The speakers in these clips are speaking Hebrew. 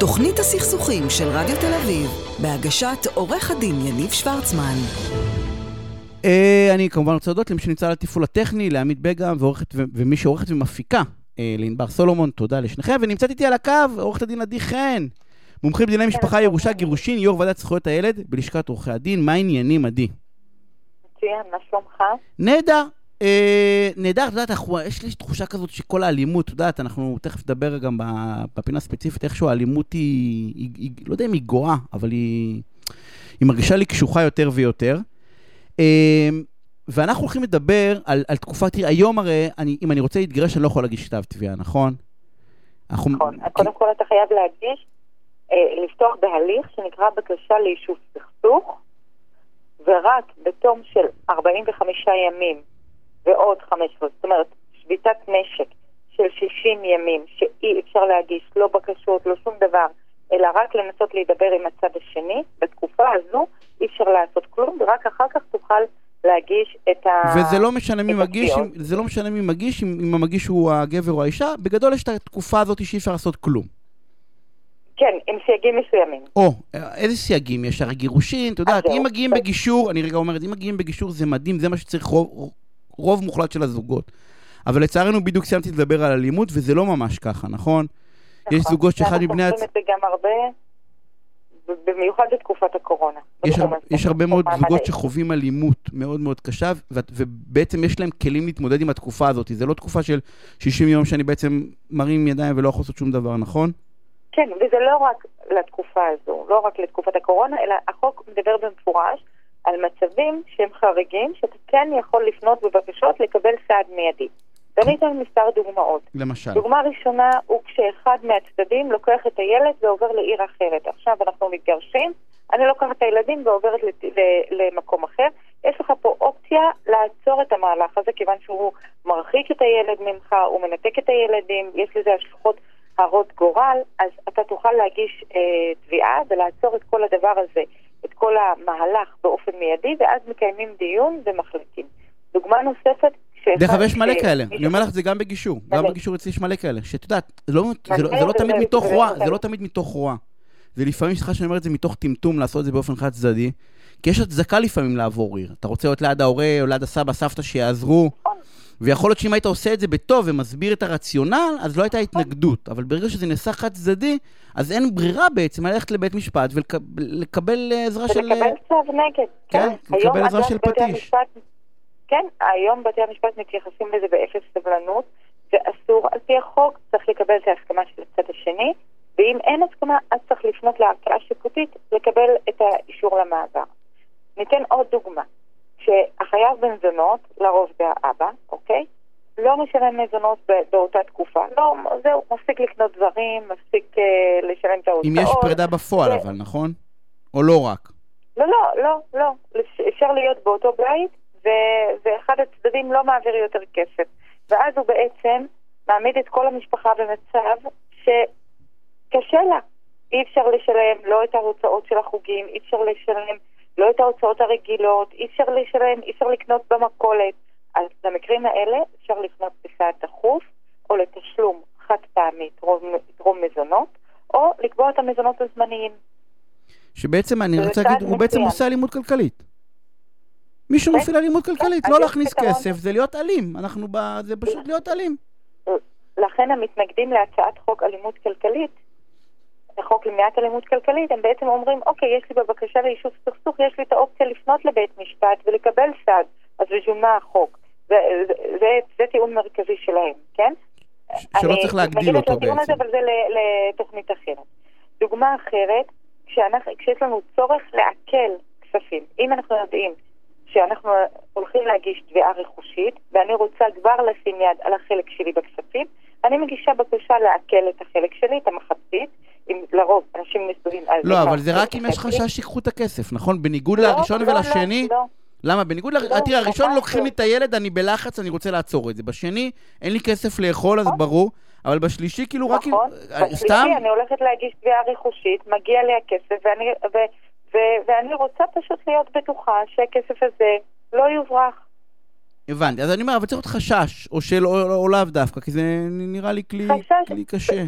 תוכנית הסכסוכים של רדיו תל אביב, בהגשת עורך הדין יניב שוורצמן. אה, אני כמובן רוצה להודות למי שנמצא על התפעול הטכני, לעמית בגם, ומי שעורכת ומפיקה, אה, לענבר סולומון, תודה לשניכם. ונמצאת איתי על הקו עורכת הדין עדי חן, מומחית בדיני משפחה, ירושה, גירושין, יו"ר ועדת זכויות הילד בלשכת עורכי הדין. מה העניינים, עדי? מצוין, מה שלומך? נהדר. אה, נהדר, את יודעת, יש לי תחושה כזאת שכל האלימות, את יודעת, אנחנו תכף נדבר גם בפינה הספציפית, איכשהו האלימות היא, היא, היא, לא יודע אם היא גואה, אבל היא, היא מרגישה לי קשוחה יותר ויותר. אה, ואנחנו הולכים לדבר על, על תקופה, תראי, היום הרי, אני, אם אני רוצה להתגרש, אני לא יכול להגיש כתב תביעה, נכון? נכון, קודם כל אתה חייב להגיש, אה, לפתוח בהליך שנקרא בקשה ליישוב סכסוך, ורק בתום של 45 ימים ועוד 15, זאת אומרת, שביתת נשק של 60 ימים שאי אפשר להגיש לא בקשות, לא שום דבר, אלא רק לנסות להידבר עם הצד השני, בתקופה הזו אי אפשר לעשות כלום, ורק אחר כך תוכל להגיש את ה... וזה לא משנה מי מגיש, אם, זה לא משנה מי מגיש, אם, אם המגיש הוא הגבר או האישה, בגדול יש את התקופה הזאת שאי אפשר לעשות כלום. כן, עם סייגים מסוימים. או, איזה סייגים יש? הרי גירושין, את יודעת, אם מגיעים בגישור, אני רגע אומרת, אם מגיעים בגישור זה מדהים, זה מה שצריך רוב, רוב מוחלט של הזוגות. אבל לצערנו בדיוק סיימתי לדבר על אלימות, וזה לא ממש ככה, נכון? נכון. יש זוגות שאחד מבני... אנחנו חושבים את זה גם הרבה, במיוחד בתקופת הקורונה. יש, הר... יש הרבה מאוד זוגות שחווים אלימות מאוד מאוד קשה, ו... ובעצם יש להם כלים להתמודד עם התקופה הזאת. זה לא תקופה של 60 יום שאני בעצם מרים ידיים ולא יכול לעשות שום דבר, נכון? כן, וזה לא רק לתקופה הזו, לא רק לתקופת הקורונה, אלא החוק מדבר במפורש על מצבים שהם חריגים, שאתה כן יכול לפנות בבקשות לקבל סעד מיידי. ואני אתן מספר דוגמאות. למשל. דוגמה ראשונה הוא כשאחד מהצדדים לוקח את הילד ועובר לעיר אחרת. עכשיו אנחנו מתגרשים, אני לוקחת את הילדים ועוברת למקום אחר. יש לך פה אופציה לעצור את המהלך הזה, כיוון שהוא מרחיק את הילד ממך, הוא מנתק את הילדים, יש לזה השלכות הרות גורל, אז אתה תוכל להגיש אה, תביעה ולעצור את כל הדבר הזה, את כל המהלך באופן מיידי, ואז מקיימים דיון ומחליטים. דוגמה נוספת, דרך אגב, יש מלא כאלה. אני אומר לך את זה גם בגישור. גם בגישור אצלי יש מלא כאלה. שאת יודעת, זה לא, תמיד מתוך רוע, זה לא תמיד מתוך רוע. זה לפעמים, סליחה שאני אומר את זה מתוך טמטום, לעשות את זה באופן חד צדדי. כי יש הצדקה לפעמים לעבור עיר. אתה רוצה להיות ליד ההורה או ליד הסבא, סבתא שיעזרו. ויכול להיות שאם היית עושה את זה בטוב ומסביר את הרציונל, אז לא הייתה התנגדות. אבל ברגע שזה נעשה חד צדדי, אז אין ברירה בעצם ללכת לבית משפט ולקבל עזרה של... ולקבל צו נגד. כן, כן לקבל עזרה של פטיש. כן, היום בתי המשפט מתייחסים לזה באפס סבלנות, ואסור על פי החוק, צריך לקבל את ההסכמה של הצד השני, ואם אין הסכמה, אז צריך לפנות לערכאה שיפוטית לקבל את האישור למעבר. ניתן עוד דוגמה. שהחייב במזונות, לרוב זה האבא, אוקיי? לא משלם מזונות באותה תקופה. לא, זהו, מפסיק לקנות דברים, מפסיק אה, לשלם את ההוצאות. אם יש פרידה בפועל ו... אבל, נכון? או לא רק? לא, לא, לא, לא. אפשר להיות באותו בית, ו... ואחד הצדדים לא מעביר יותר כסף. ואז הוא בעצם מעמיד את כל המשפחה במצב שקשה לה. אי אפשר לשלם לא את ההוצאות של החוגים, אי אפשר לשלם לא את ההוצאות הרגילות, אי אפשר לשלם, אי אפשר לקנות במכולת. אז במקרים האלה אפשר לפנות בסעד דחוף, או לתשלום חד פעמי טרום מזונות, או לקבוע את המזונות הזמניים. שבעצם, אני רוצה להגיד, הוא בעצם עושה אלימות כלכלית. מישהו כן. מפעיל אלימות כלכלית, כן, לא להכניס כסף, זה להיות אלים. אנחנו ב... זה פשוט להיות אלים. לכן המתנגדים להצעת חוק אלימות כלכלית החוק למניעת אלימות כלכלית, הם בעצם אומרים, אוקיי, יש לי בבקשה ליישוב סכסוך, יש לי את האופציה לפנות לבית משפט ולקבל סעד, אז בשביל מה החוק? זה, זה, זה, זה טיעון מרכזי שלהם, כן? שלא אני צריך להגדיל אותו בעצם. הזה, אבל זה לתוכנית אחרת. דוגמה אחרת, כשאנחנו, כשיש לנו צורך לעכל כספים, אם אנחנו יודעים שאנחנו הולכים להגיש תביעה רכושית, ואני רוצה כבר לשים יד על החלק שלי בכספים, אני מגישה בקשה לעכל את החלק שלי, את המחצית, אם לרוב אנשים מסתובבים על... לא, אבל זה רק אם יש חשש שיקחו את הכסף, נכון? בניגוד לא, לראשון לא, ולשני... לא, לא. למה? בניגוד ל... לא, תראה, הראשון לוקחים לי את הילד, אני בלחץ, אני רוצה לעצור את זה. בשני, אין לי כסף לאכול, אז נכון. ברור. אבל בשלישי, כאילו, רק... נכון. אה, בשלישי אני הולכת להגיש תביעה רכושית, מגיע לי הכסף, ואני רוצה פשוט להיות בטוחה שהכסף הזה לא יוברח. הבנתי. אז אני אומר, אבל צריך להיות חשש, או של, או לאו דווקא, כי זה נראה לי כלי קשה.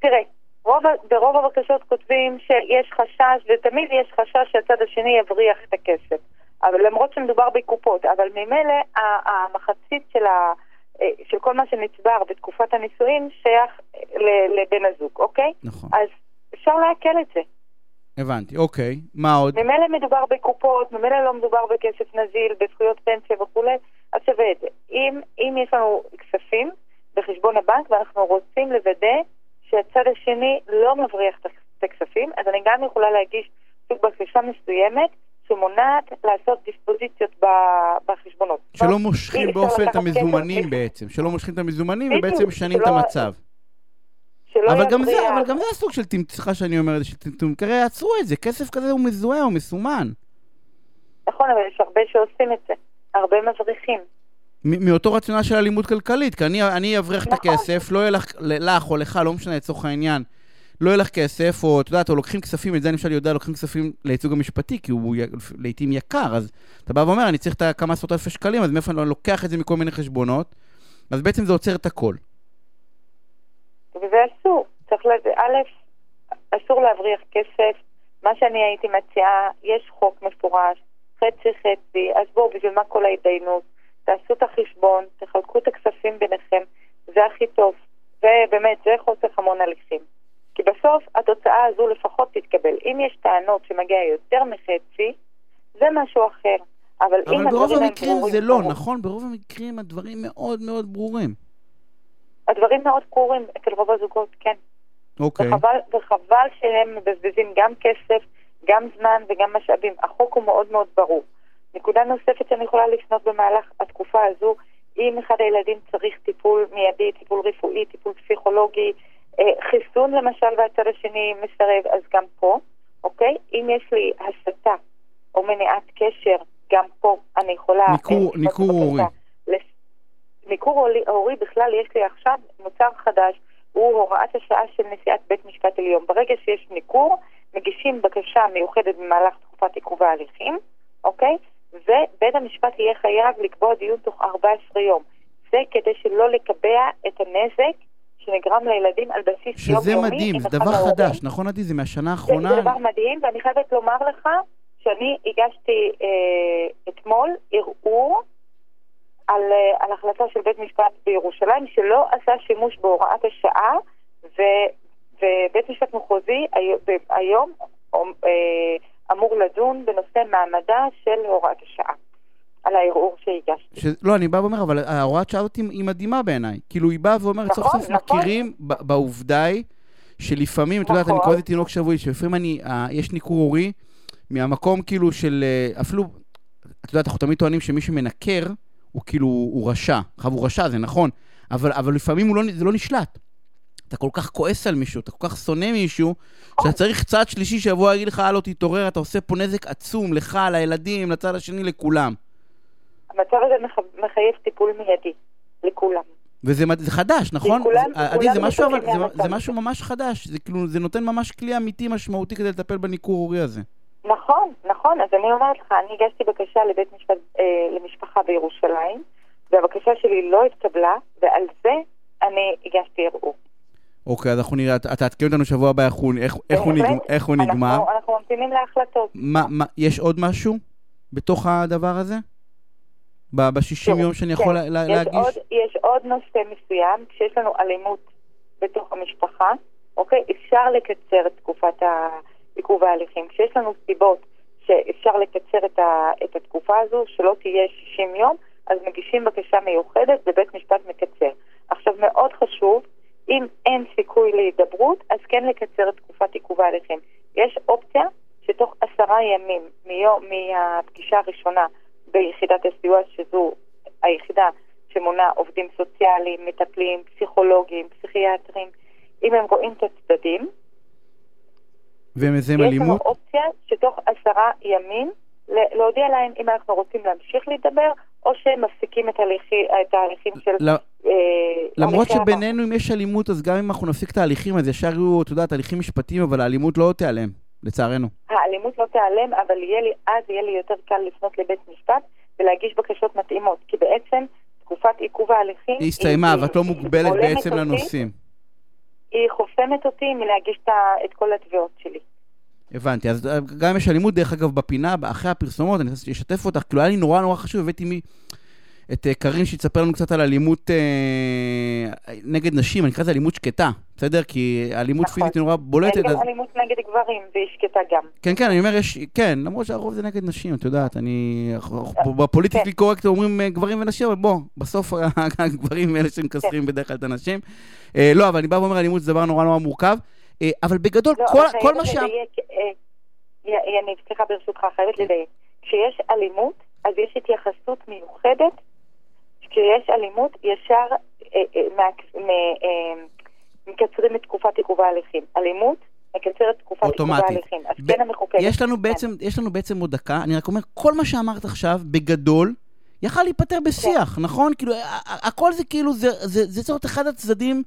תראה, ברוב, ברוב הבקשות כותבים שיש חשש, ותמיד יש חשש שהצד השני יבריח את הכסף. אבל למרות שמדובר בקופות, אבל ממילא המחצית של, ה, אה, של כל מה שנצבר בתקופת הנישואין שייך לבן הזוג, אוקיי? נכון. אז אפשר לעכל את זה. הבנתי, אוקיי. מה עוד? ממילא מדובר בקופות, ממילא לא מדובר בכסף נזיל, בזכויות פנסיה וכולי, אז שווה את זה. אם, אם יש לנו כספים בחשבון הבנק ואנחנו רוצים לוודא שהצד השני לא מבריח את הכספים, אז אני גם יכולה להגיש סוג בקשה מסוימת שמונעת לעשות דיספוזיציות בחשבונות. שלא מושכים באופן את המזומנים בעצם, שלא מושכים את המזומנים ובעצם משנים את המצב. אבל גם, זה, אבל גם זה הסוג של טמטום, סליחה שאני אומר את זה, של טמטום, כי הרי עצרו את זה, כסף כזה הוא מזוהה, הוא מסומן. נכון, אבל יש הרבה שעושים את זה, הרבה מבריחים. מאותו רציונל של אלימות כלכלית, כי אני אבריח את נכון. הכסף, לא יהיה לך או לך, לא משנה לצורך העניין, לא יהיה לך כסף, או את יודעת, או לוקחים כספים, את זה אני למשל יודע, לוקחים כספים לייצוג המשפטי, כי הוא לעיתים יקר, אז אתה בא ואומר, אני צריך את כמה עשרות אלפי שקלים, אז מאיפה אני לוקח את זה מכל מיני חשבונות, אז בעצם זה עוצר את הכל. וזה אסור. צריך לזה, א', אסור להבריח כסף. מה שאני הייתי מציעה, יש חוק מפורש, חצי חצי, אז בואו, בשביל מה כל ההתדיינות? תעשו את החשבון, תחלקו את הכספים ביניכם, זה הכי טוב. ובאמת, זה חוסך המון הליכים. כי בסוף התוצאה הזו לפחות תתקבל. אם יש טענות שמגיע יותר מחצי, זה משהו אחר. אבל, אבל אם ברוב המקרים זה לא, נכון? ברוב המקרים הדברים מאוד מאוד ברורים. הדברים מאוד ברורים אצל רוב הזוגות, כן. אוקיי. וחבל, וחבל שהם מבזבזים גם כסף, גם זמן וגם משאבים. החוק הוא מאוד מאוד ברור. נקודה נוספת שאני יכולה לפנות במהלך התקופה הזו, אם אחד הילדים צריך טיפול מיידי, טיפול רפואי, טיפול פסיכולוגי, אה, חיסון למשל והצד השני מסרב, אז גם פה, אוקיי? אם יש לי הסתה או מניעת קשר, גם פה אני יכולה... ניכור, אה, ניכור הורי. ניכור הורי בכלל יש לי עכשיו מוצר חדש, הוא הוראת השעה של נשיאת בית משפט עליון. ברגע שיש ניכור, מגישים בקשה מיוחדת במהלך תקופת עיכוב ההליכים, אוקיי? ובית המשפט יהיה חייב לקבוע דיון תוך 14 יום. זה כדי שלא לקבע את הנזק שנגרם לילדים על בסיס יומיומי. שזה מדהים, זה דבר חדש, נכון עדי? זה מהשנה האחרונה. זה, זה דבר מדהים, ואני חייבת לומר לך שאני הגשתי אה, אתמול ערעור על, אה, על החלטה של בית משפט בירושלים שלא עשה שימוש בהוראת השעה ו, ובית משפט מחוזי היום אה, אמור לדון בנושא מעמדה של הוראת השעה. על הערעור שהגשתי. ש... לא, אני בא ואומר, אבל ההוראת שעה הזאת היא מדהימה בעיניי. כאילו, היא באה ואומרת, נכון, סוף סוף נכון. מכירים בעובדה היא שלפעמים. את יודעת, אני נכון. קורא לזה תינוק שבוי, שלפעמים אני, אה, יש ניכור הורי מהמקום כאילו של, אה, אפילו, את יודעת, אנחנו תמיד טוענים שמי שמנקר, הוא כאילו, הוא רשע. עכשיו, הוא רשע, זה נכון, אבל, אבל לפעמים לא, זה לא נשלט. אתה כל כך כועס על מישהו, אתה כל כך שונא מישהו, שאתה צריך צד שלישי שיבוא להגיד לך, הלו, תתעורר, אתה עושה פה נזק עצום, לך, לילדים, לצד השני, לכולם. המצב הזה מחייב טיפול מיידי, לכולם. וזה זה חדש, נכון? לכולם, זה, עדי, זה משהו, אבל, זה, זה משהו ממש חדש, זה כאילו, זה נותן ממש כלי אמיתי משמעותי כדי לטפל בניכור הורי הזה. נכון, נכון, אז אני אומרת לך, אני הגשתי בקשה לבית משפט, אה, למשפחה בירושלים, והבקשה שלי לא התקבלה, ועל זה אני הגשתי ערעור. אוקיי, אז אנחנו נראה, אתה תעדכן אותנו שבוע הבא איך הוא, איך, איך הוא, נגמר, איך הוא נגמר. אנחנו, אנחנו ממתינים להחלטות. מה, מה, יש עוד משהו בתוך הדבר הזה? ב-60 יום שאני יכול כן. לה, להגיש? עוד, יש עוד נושא מסוים, כשיש לנו אלימות בתוך המשפחה, אוקיי? אפשר לקצר את תקופת עיכוב ההליכים. כשיש לנו סיבות שאפשר לקצר את, ה, את התקופה הזו, שלא תהיה 60 יום, אז מגישים בקשה מיוחדת ובית משפט מקצר. עכשיו, מאוד חשוב, אם אין סיכוי להידברות, אז כן לקצר את תקופת עיכוב ההליכים. יש אופציה שתוך עשרה ימים מיום, מהפגישה הראשונה ביחידת הסיוע, שזו היחידה שמונה עובדים סוציאליים, מטפלים, פסיכולוגים, פסיכיאטרים, אם הם רואים את הצדדים, ומזהם אלימות? יש לנו אופציה שתוך עשרה ימים להודיע להם אם אנחנו רוצים להמשיך להידבר, או שהם מפסיקים את ההליכים של... לא. אה, למרות שבינינו, אם יש אלימות, אז גם אם אנחנו נפסיק את ההליכים, אז ישר יהיו, את יודעת, הליכים משפטיים, אבל האלימות לא תיעלם, לצערנו. האלימות לא תיעלם, אבל יהיה לי, אז יהיה לי יותר קל לפנות לבית משפט ולהגיש בקשות מתאימות, כי בעצם תקופת עיכוב ההליכים... היא הסתיימה, ואת לא מוגבלת בעצם לנושאים. היא חוסמת אותי מלהגיש את כל התביעות שלי. הבנתי, אז אה, גם יש אלימות, דרך אגב, בפינה, אחרי הפרסומות, אני לשתף אותך, כאילו היה לי נורא נורא חשוב, הבאתי מי... את אה, קארין שתספר לנו קצת על אלימות אה, נגד נשים, אני אקרא לזה אלימות שקטה, בסדר? כי אלימות נכון. פיזית היא נורא בולטת. אין אז... גם אלימות נגד גברים, והיא שקטה גם. כן, כן, אני אומר, יש, כן, למרות שהרוב זה נגד נשים, את יודעת, אני... כן. ב politically correct אומרים אה, גברים ונשים, אבל בוא, בסוף הגברים הם אלה שמכסחים בדרך כלל את הנשים. אה, לא, אבל אני בא ואומר, אלימות זה דבר נורא נורא מורכב. אה, אבל בגדול, לא, כל, כל מה. לדייק, אה, יניב, סליחה ברשותך, חייבת לדייק. כשיש אלימות, אז יש התייחסות מיוחדת. כשיש אלימות, ישר אה, אה, אה, מקצרים את תקופת עיכוב ההליכים. אלימות מקצרת תקופת עיכוב. ההליכים. אז ב- כן המחוקק. יש לנו בעצם, יש לנו בעצם עוד דקה, אני רק אומר, כל מה שאמרת עכשיו, בגדול, יכל להיפתר בשיח, כן. נכון? כאילו, הכל זה כאילו, זה, זה, זה צריך להיות אחד הצדדים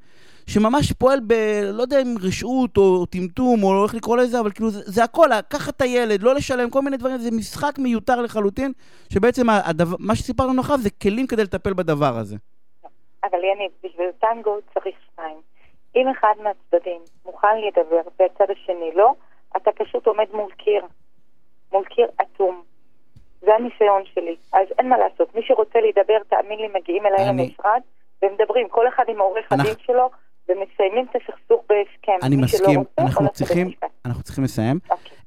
שממש פועל ב... לא יודע אם רשעות או טמטום או איך לקרוא לזה, אבל כאילו, זה, זה הכל, לקחת את הילד, לא לשלם, כל מיני דברים, זה משחק מיותר לחלוטין, שבעצם הדבר, מה שסיפרנו לנו עכשיו זה כלים כדי לטפל בדבר הזה. אבל יניב, בשביל טנגו צריך שניים. אם אחד מהצדדים מוכן להידבר והצד השני לא, אתה פשוט עומד מול קיר. מול קיר אטום. זה הניסיון שלי. אז אין מה לעשות. מי שרוצה להידבר, תאמין לי, מגיעים אליי אני- למשרד ומדברים, כל אחד עם העורך אנחנו- הדין שלו, ומסיימים את הסכסוך בהסכם. אני מסכים, אנחנו צריכים. אנחנו צריכים לסיים. אוקיי.